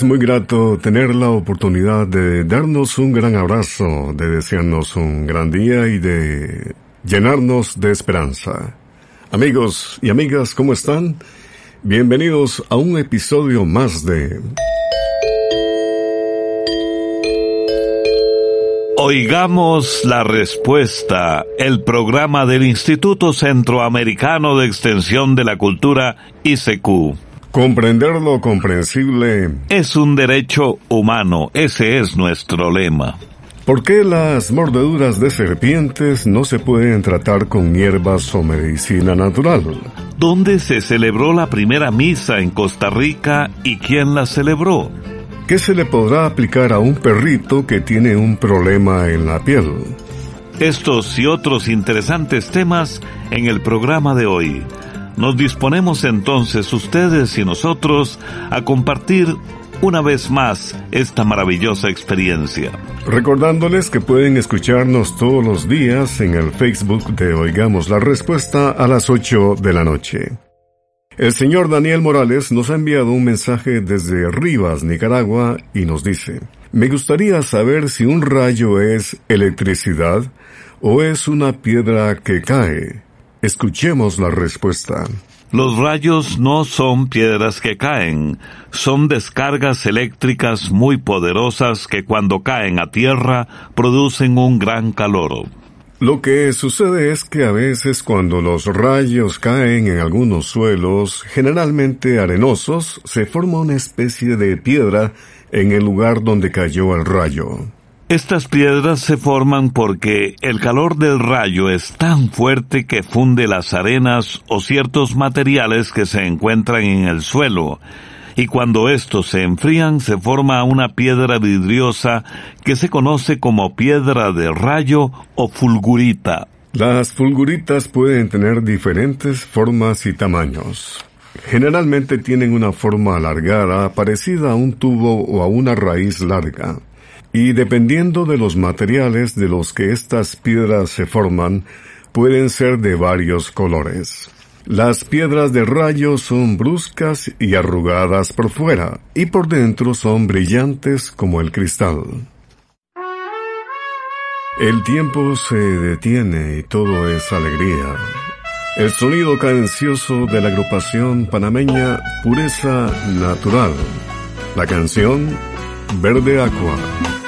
Es muy grato tener la oportunidad de darnos un gran abrazo, de desearnos un gran día y de llenarnos de esperanza. Amigos y amigas, ¿cómo están? Bienvenidos a un episodio más de... Oigamos la respuesta, el programa del Instituto Centroamericano de Extensión de la Cultura, ICQ. Comprender lo comprensible es un derecho humano, ese es nuestro lema. ¿Por qué las mordeduras de serpientes no se pueden tratar con hierbas o medicina natural? ¿Dónde se celebró la primera misa en Costa Rica y quién la celebró? ¿Qué se le podrá aplicar a un perrito que tiene un problema en la piel? Estos y otros interesantes temas en el programa de hoy. Nos disponemos entonces ustedes y nosotros a compartir una vez más esta maravillosa experiencia. Recordándoles que pueden escucharnos todos los días en el Facebook de Oigamos la Respuesta a las 8 de la noche. El señor Daniel Morales nos ha enviado un mensaje desde Rivas, Nicaragua, y nos dice, me gustaría saber si un rayo es electricidad o es una piedra que cae. Escuchemos la respuesta. Los rayos no son piedras que caen, son descargas eléctricas muy poderosas que cuando caen a tierra producen un gran calor. Lo que sucede es que a veces cuando los rayos caen en algunos suelos, generalmente arenosos, se forma una especie de piedra en el lugar donde cayó el rayo. Estas piedras se forman porque el calor del rayo es tan fuerte que funde las arenas o ciertos materiales que se encuentran en el suelo, y cuando estos se enfrían se forma una piedra vidriosa que se conoce como piedra de rayo o fulgurita. Las fulguritas pueden tener diferentes formas y tamaños. Generalmente tienen una forma alargada parecida a un tubo o a una raíz larga. Y dependiendo de los materiales de los que estas piedras se forman, pueden ser de varios colores. Las piedras de rayo son bruscas y arrugadas por fuera, y por dentro son brillantes como el cristal. El tiempo se detiene y todo es alegría. El sonido cadencioso de la agrupación panameña Pureza Natural. La canción Verde Aqua.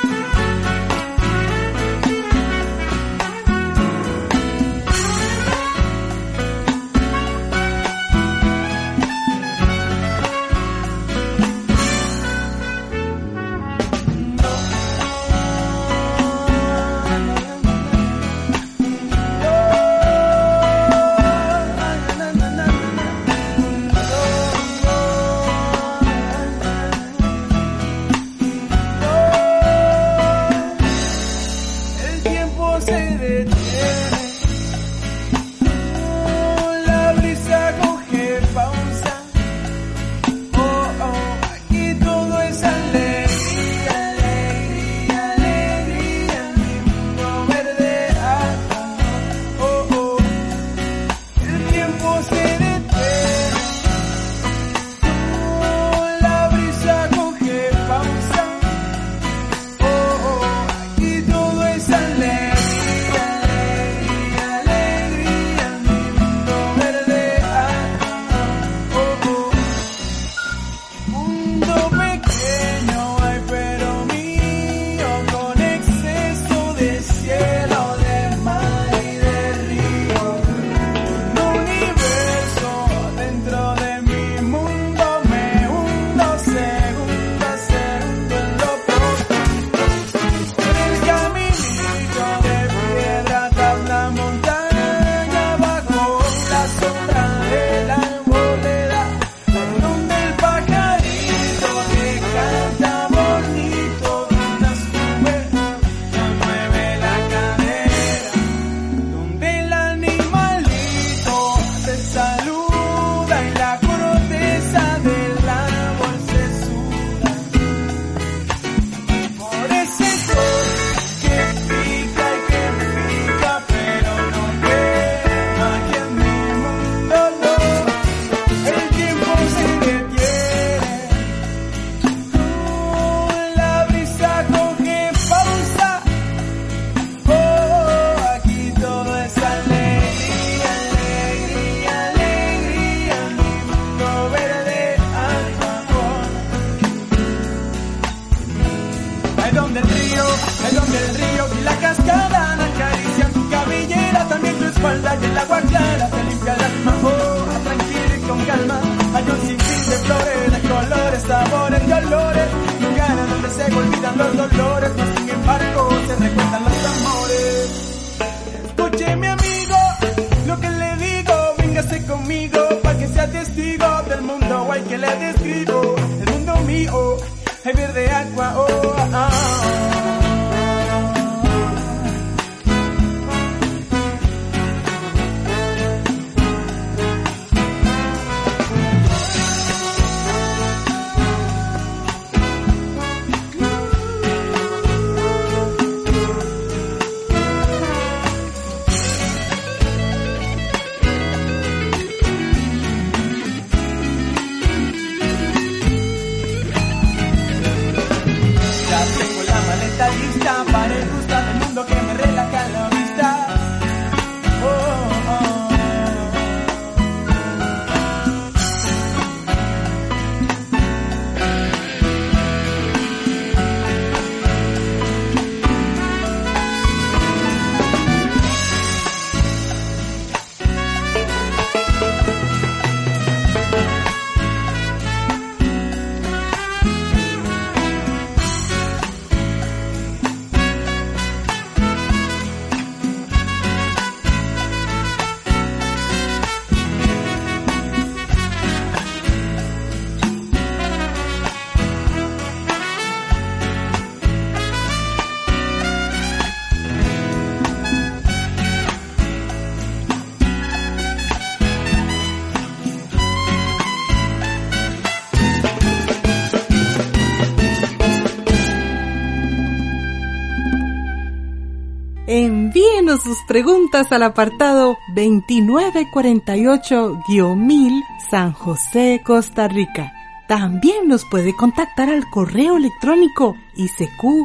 Sus preguntas al apartado 2948-1000 San José, Costa Rica. También nos puede contactar al correo electrónico isq.org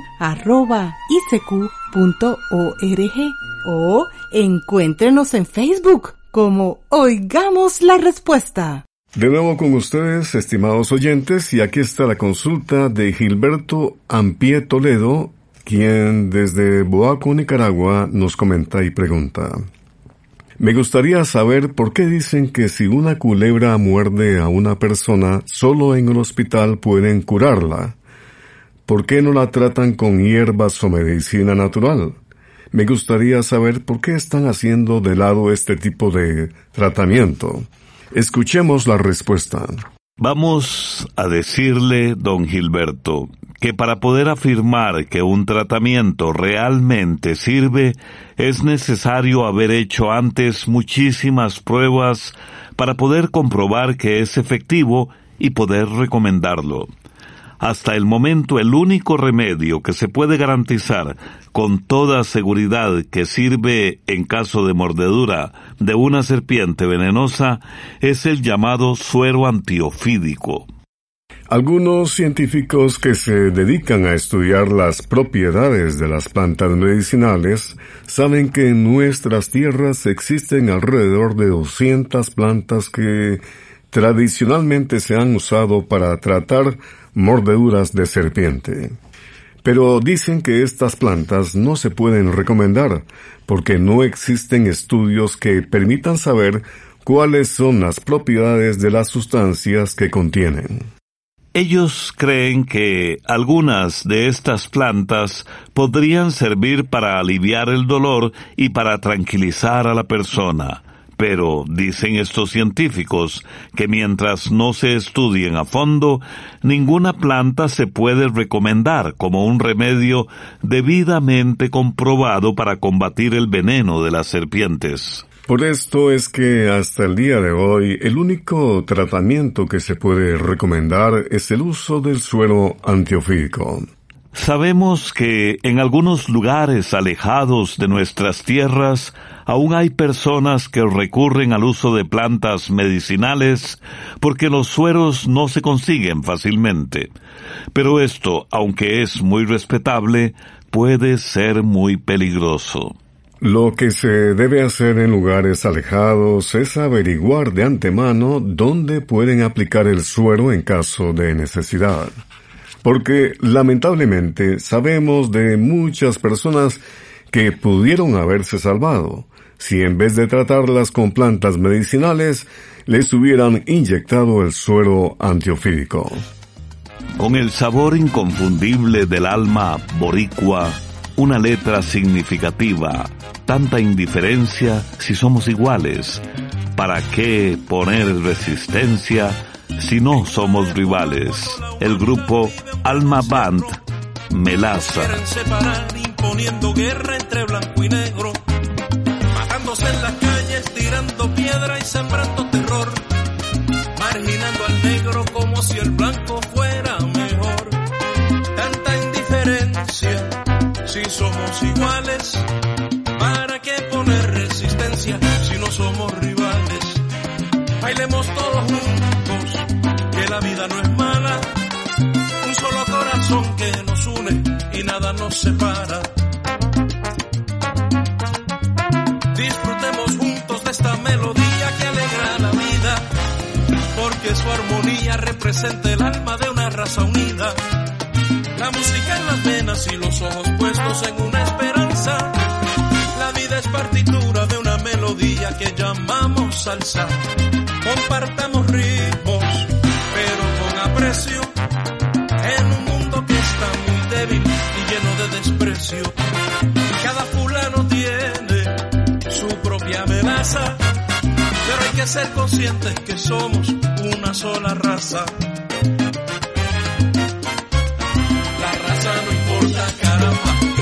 o encuéntrenos en Facebook como Oigamos la Respuesta. De nuevo con ustedes, estimados oyentes, y aquí está la consulta de Gilberto Ampie Toledo quien desde Boaco, Nicaragua, nos comenta y pregunta. Me gustaría saber por qué dicen que si una culebra muerde a una persona, solo en un hospital pueden curarla. ¿Por qué no la tratan con hierbas o medicina natural? Me gustaría saber por qué están haciendo de lado este tipo de tratamiento. Escuchemos la respuesta. Vamos a decirle, don Gilberto, que para poder afirmar que un tratamiento realmente sirve, es necesario haber hecho antes muchísimas pruebas para poder comprobar que es efectivo y poder recomendarlo. Hasta el momento el único remedio que se puede garantizar con toda seguridad que sirve en caso de mordedura de una serpiente venenosa es el llamado suero antiofídico. Algunos científicos que se dedican a estudiar las propiedades de las plantas medicinales saben que en nuestras tierras existen alrededor de 200 plantas que tradicionalmente se han usado para tratar mordeduras de serpiente. Pero dicen que estas plantas no se pueden recomendar porque no existen estudios que permitan saber cuáles son las propiedades de las sustancias que contienen. Ellos creen que algunas de estas plantas podrían servir para aliviar el dolor y para tranquilizar a la persona. Pero dicen estos científicos que mientras no se estudien a fondo, ninguna planta se puede recomendar como un remedio debidamente comprobado para combatir el veneno de las serpientes. Por esto es que hasta el día de hoy el único tratamiento que se puede recomendar es el uso del suero antiofídico. Sabemos que en algunos lugares alejados de nuestras tierras aún hay personas que recurren al uso de plantas medicinales porque los sueros no se consiguen fácilmente. Pero esto, aunque es muy respetable, puede ser muy peligroso. Lo que se debe hacer en lugares alejados es averiguar de antemano dónde pueden aplicar el suero en caso de necesidad. Porque lamentablemente sabemos de muchas personas que pudieron haberse salvado, si en vez de tratarlas con plantas medicinales, les hubieran inyectado el suero antiofídico. Con el sabor inconfundible del alma boricua, una letra significativa, tanta indiferencia si somos iguales. ¿Para qué poner resistencia si no somos rivales? El grupo Alma Band, Melaza. Somos iguales si no somos rivales. Bailemos todos juntos, que la vida no es mala. Un solo corazón que nos une y nada nos separa. Disfrutemos juntos de esta melodía que alegra la vida, porque su armonía representa el alma de una raza unida. La música en las venas y los ojos puestos en una esperanza. La vida es partitura de una melodía que llamamos salsa. Compartamos ritmos, pero con aprecio, en un mundo que está muy débil y lleno de desprecio. Cada fulano tiene su propia amenaza, pero hay que ser conscientes que somos una sola raza. Bye.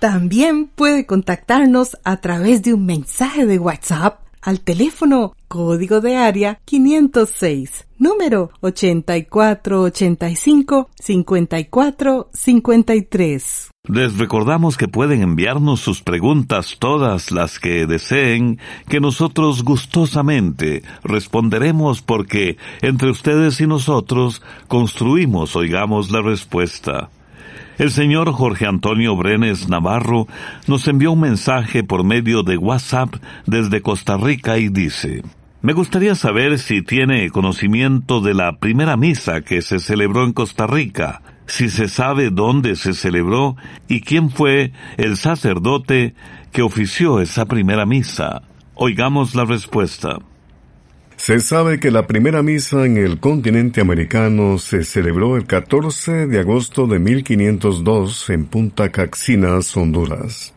También puede contactarnos a través de un mensaje de WhatsApp al teléfono código de área 506, número 8485-5453. Les recordamos que pueden enviarnos sus preguntas todas las que deseen, que nosotros gustosamente responderemos porque entre ustedes y nosotros construimos, oigamos la respuesta. El señor Jorge Antonio Brenes Navarro nos envió un mensaje por medio de WhatsApp desde Costa Rica y dice, me gustaría saber si tiene conocimiento de la primera misa que se celebró en Costa Rica, si se sabe dónde se celebró y quién fue el sacerdote que ofició esa primera misa. Oigamos la respuesta. Se sabe que la primera misa en el continente americano se celebró el 14 de agosto de 1502 en Punta Caxinas, Honduras.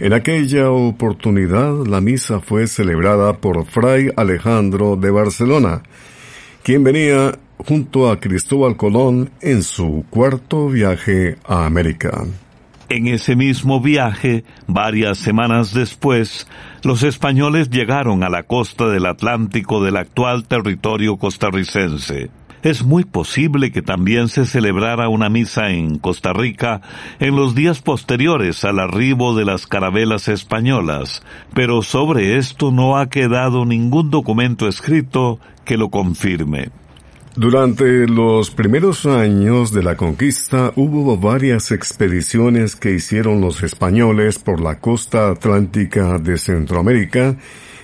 En aquella oportunidad la misa fue celebrada por Fray Alejandro de Barcelona, quien venía junto a Cristóbal Colón en su cuarto viaje a América. En ese mismo viaje, varias semanas después, los españoles llegaron a la costa del Atlántico del actual territorio costarricense. Es muy posible que también se celebrara una misa en Costa Rica en los días posteriores al arribo de las carabelas españolas, pero sobre esto no ha quedado ningún documento escrito que lo confirme. Durante los primeros años de la conquista hubo varias expediciones que hicieron los españoles por la costa atlántica de Centroamérica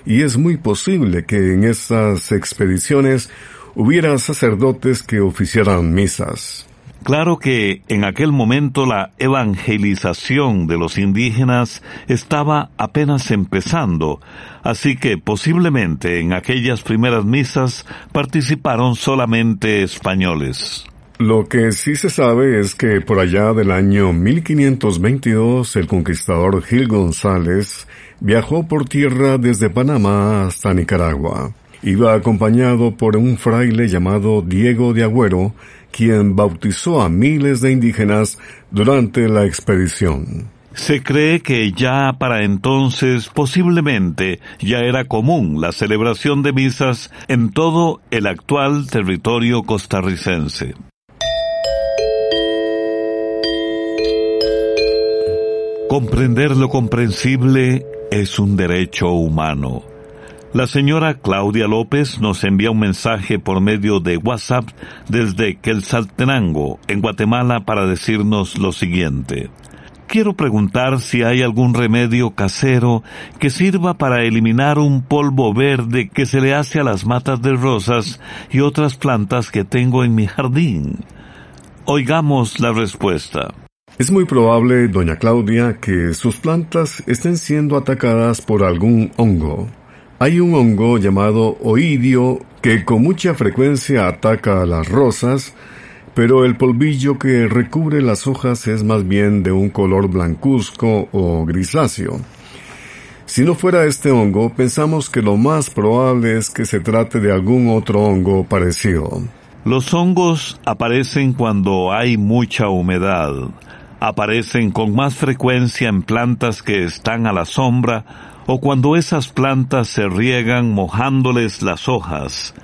y es muy posible que en esas expediciones hubiera sacerdotes que oficiaran misas. Claro que en aquel momento la evangelización de los indígenas estaba apenas empezando, así que posiblemente en aquellas primeras misas participaron solamente españoles. Lo que sí se sabe es que por allá del año 1522 el conquistador Gil González viajó por tierra desde Panamá hasta Nicaragua. Iba acompañado por un fraile llamado Diego de Agüero, quien bautizó a miles de indígenas durante la expedición. Se cree que ya para entonces posiblemente ya era común la celebración de misas en todo el actual territorio costarricense. Comprender lo comprensible es un derecho humano. La señora Claudia López nos envía un mensaje por medio de WhatsApp desde Quetzaltenango, en Guatemala, para decirnos lo siguiente. Quiero preguntar si hay algún remedio casero que sirva para eliminar un polvo verde que se le hace a las matas de rosas y otras plantas que tengo en mi jardín. Oigamos la respuesta. Es muy probable, doña Claudia, que sus plantas estén siendo atacadas por algún hongo. Hay un hongo llamado oidio que con mucha frecuencia ataca a las rosas, pero el polvillo que recubre las hojas es más bien de un color blancuzco o grisáceo. Si no fuera este hongo, pensamos que lo más probable es que se trate de algún otro hongo parecido. Los hongos aparecen cuando hay mucha humedad. Aparecen con más frecuencia en plantas que están a la sombra o cuando esas plantas se riegan mojándoles las hojas.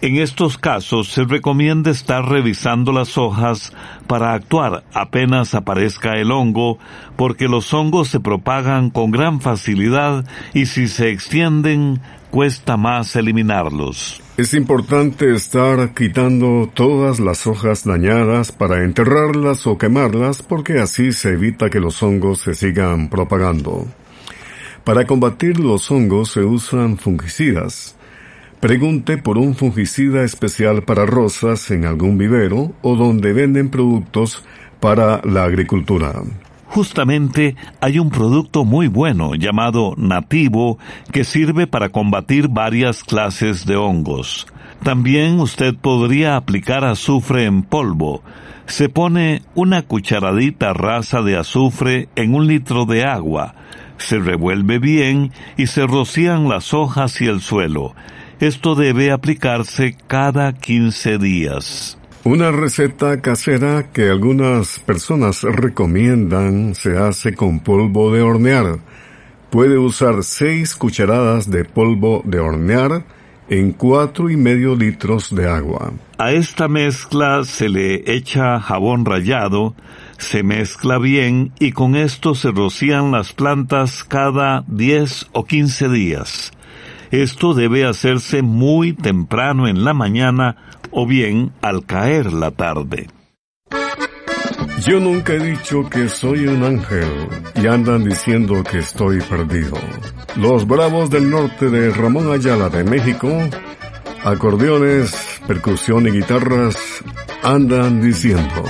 En estos casos se recomienda estar revisando las hojas para actuar apenas aparezca el hongo, porque los hongos se propagan con gran facilidad y si se extienden cuesta más eliminarlos. Es importante estar quitando todas las hojas dañadas para enterrarlas o quemarlas porque así se evita que los hongos se sigan propagando. Para combatir los hongos se usan fungicidas. Pregunte por un fungicida especial para rosas en algún vivero o donde venden productos para la agricultura. Justamente hay un producto muy bueno llamado nativo que sirve para combatir varias clases de hongos. También usted podría aplicar azufre en polvo. Se pone una cucharadita rasa de azufre en un litro de agua se revuelve bien y se rocían las hojas y el suelo. Esto debe aplicarse cada 15 días. Una receta casera que algunas personas recomiendan se hace con polvo de hornear. Puede usar 6 cucharadas de polvo de hornear en cuatro y medio litros de agua. A esta mezcla se le echa jabón rallado, se mezcla bien y con esto se rocían las plantas cada 10 o 15 días. Esto debe hacerse muy temprano en la mañana o bien al caer la tarde. Yo nunca he dicho que soy un ángel y andan diciendo que estoy perdido. Los Bravos del Norte de Ramón Ayala de México, acordeones, percusión y guitarras andan diciendo.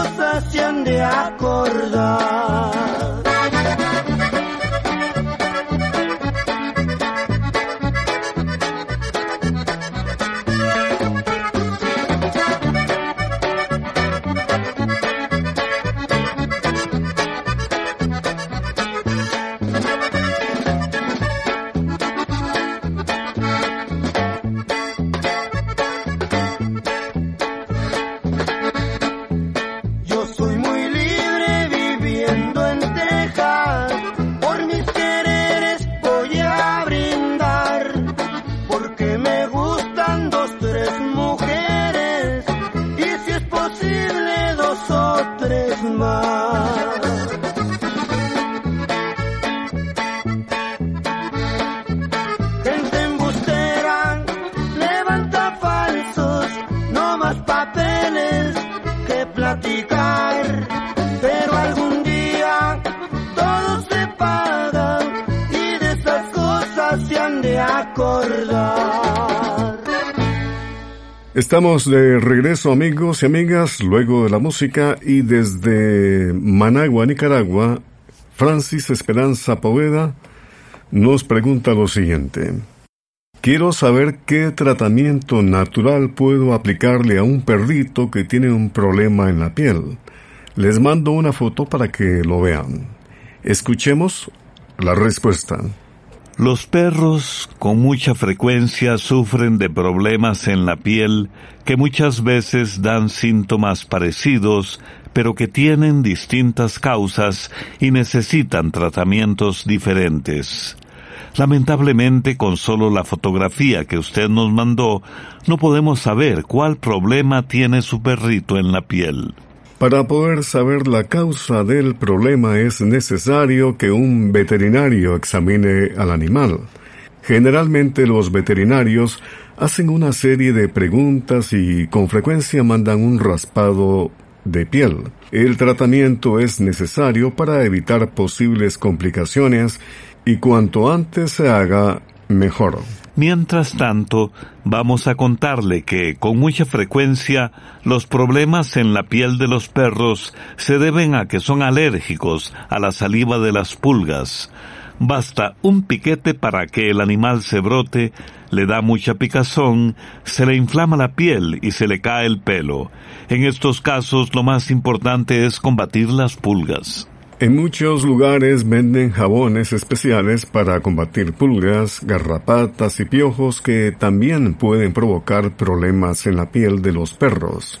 nos hacían de acordar. Estamos de regreso amigos y amigas luego de la música y desde Managua, Nicaragua, Francis Esperanza Poveda nos pregunta lo siguiente. Quiero saber qué tratamiento natural puedo aplicarle a un perrito que tiene un problema en la piel. Les mando una foto para que lo vean. Escuchemos la respuesta. Los perros con mucha frecuencia sufren de problemas en la piel que muchas veces dan síntomas parecidos, pero que tienen distintas causas y necesitan tratamientos diferentes. Lamentablemente, con solo la fotografía que usted nos mandó, no podemos saber cuál problema tiene su perrito en la piel. Para poder saber la causa del problema es necesario que un veterinario examine al animal. Generalmente los veterinarios hacen una serie de preguntas y con frecuencia mandan un raspado de piel. El tratamiento es necesario para evitar posibles complicaciones y cuanto antes se haga, mejor. Mientras tanto, vamos a contarle que con mucha frecuencia los problemas en la piel de los perros se deben a que son alérgicos a la saliva de las pulgas. Basta un piquete para que el animal se brote, le da mucha picazón, se le inflama la piel y se le cae el pelo. En estos casos lo más importante es combatir las pulgas. En muchos lugares venden jabones especiales para combatir pulgas, garrapatas y piojos que también pueden provocar problemas en la piel de los perros.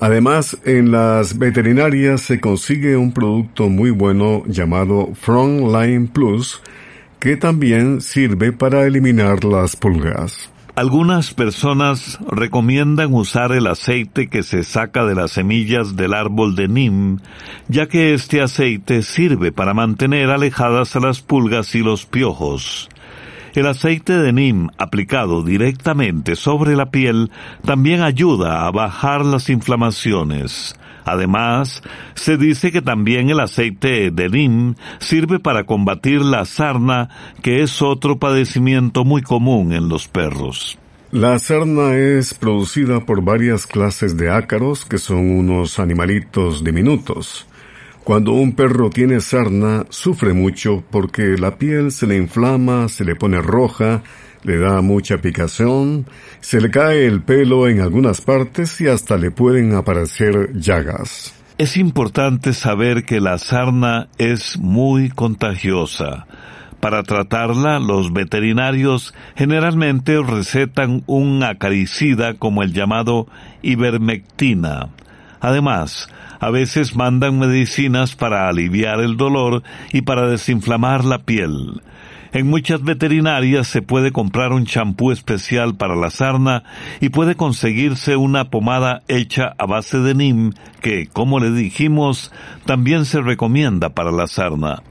Además, en las veterinarias se consigue un producto muy bueno llamado Frontline Plus que también sirve para eliminar las pulgas. Algunas personas recomiendan usar el aceite que se saca de las semillas del árbol de Nim, ya que este aceite sirve para mantener alejadas a las pulgas y los piojos. El aceite de Nim aplicado directamente sobre la piel también ayuda a bajar las inflamaciones. Además, se dice que también el aceite de Nim sirve para combatir la sarna, que es otro padecimiento muy común en los perros. La sarna es producida por varias clases de ácaros, que son unos animalitos diminutos. Cuando un perro tiene sarna, sufre mucho porque la piel se le inflama, se le pone roja, le da mucha picazón, se le cae el pelo en algunas partes y hasta le pueden aparecer llagas. Es importante saber que la sarna es muy contagiosa. Para tratarla, los veterinarios generalmente recetan un acaricida como el llamado ivermectina. Además, a veces mandan medicinas para aliviar el dolor y para desinflamar la piel. En muchas veterinarias se puede comprar un champú especial para la sarna y puede conseguirse una pomada hecha a base de NIM que, como le dijimos, también se recomienda para la sarna.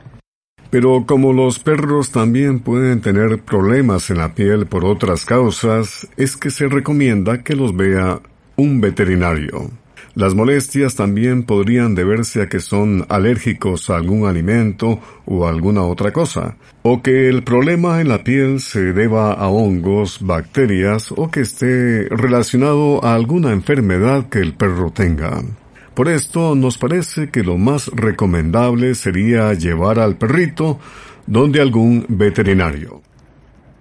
Pero como los perros también pueden tener problemas en la piel por otras causas, es que se recomienda que los vea un veterinario. Las molestias también podrían deberse a que son alérgicos a algún alimento o alguna otra cosa, o que el problema en la piel se deba a hongos, bacterias o que esté relacionado a alguna enfermedad que el perro tenga. Por esto nos parece que lo más recomendable sería llevar al perrito donde algún veterinario.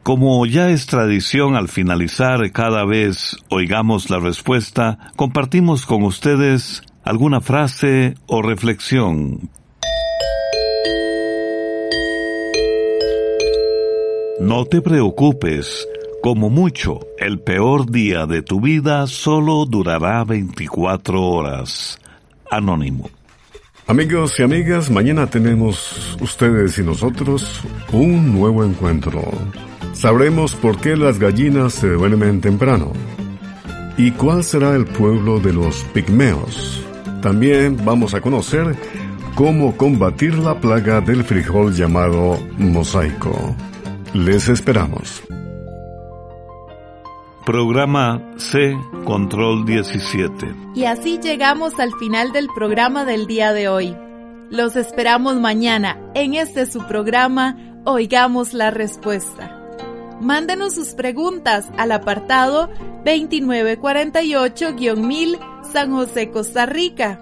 Como ya es tradición al finalizar cada vez oigamos la respuesta, compartimos con ustedes alguna frase o reflexión. No te preocupes, como mucho, el peor día de tu vida solo durará 24 horas. Anónimo. Amigos y amigas, mañana tenemos ustedes y nosotros un nuevo encuentro. Sabremos por qué las gallinas se duermen temprano. ¿Y cuál será el pueblo de los pigmeos? También vamos a conocer cómo combatir la plaga del frijol llamado mosaico. Les esperamos. Programa C Control 17. Y así llegamos al final del programa del día de hoy. Los esperamos mañana en este su programa Oigamos la Respuesta. Mándenos sus preguntas al apartado 2948-1000 San José, Costa Rica.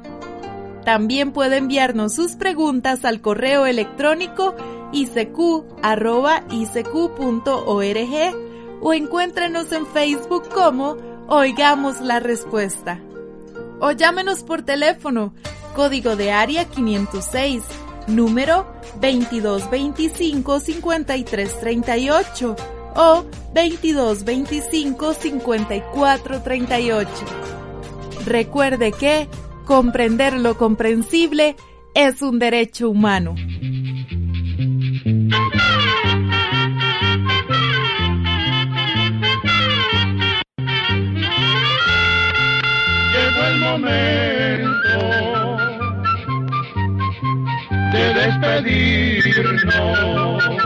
También puede enviarnos sus preguntas al correo electrónico isq.org o encuéntrenos en Facebook como Oigamos la Respuesta. O llámenos por teléfono, código de área 506, número 2225-5338 o 2225 5438. Recuerde que comprender lo comprensible es un derecho humano. Llegó el momento de despedirnos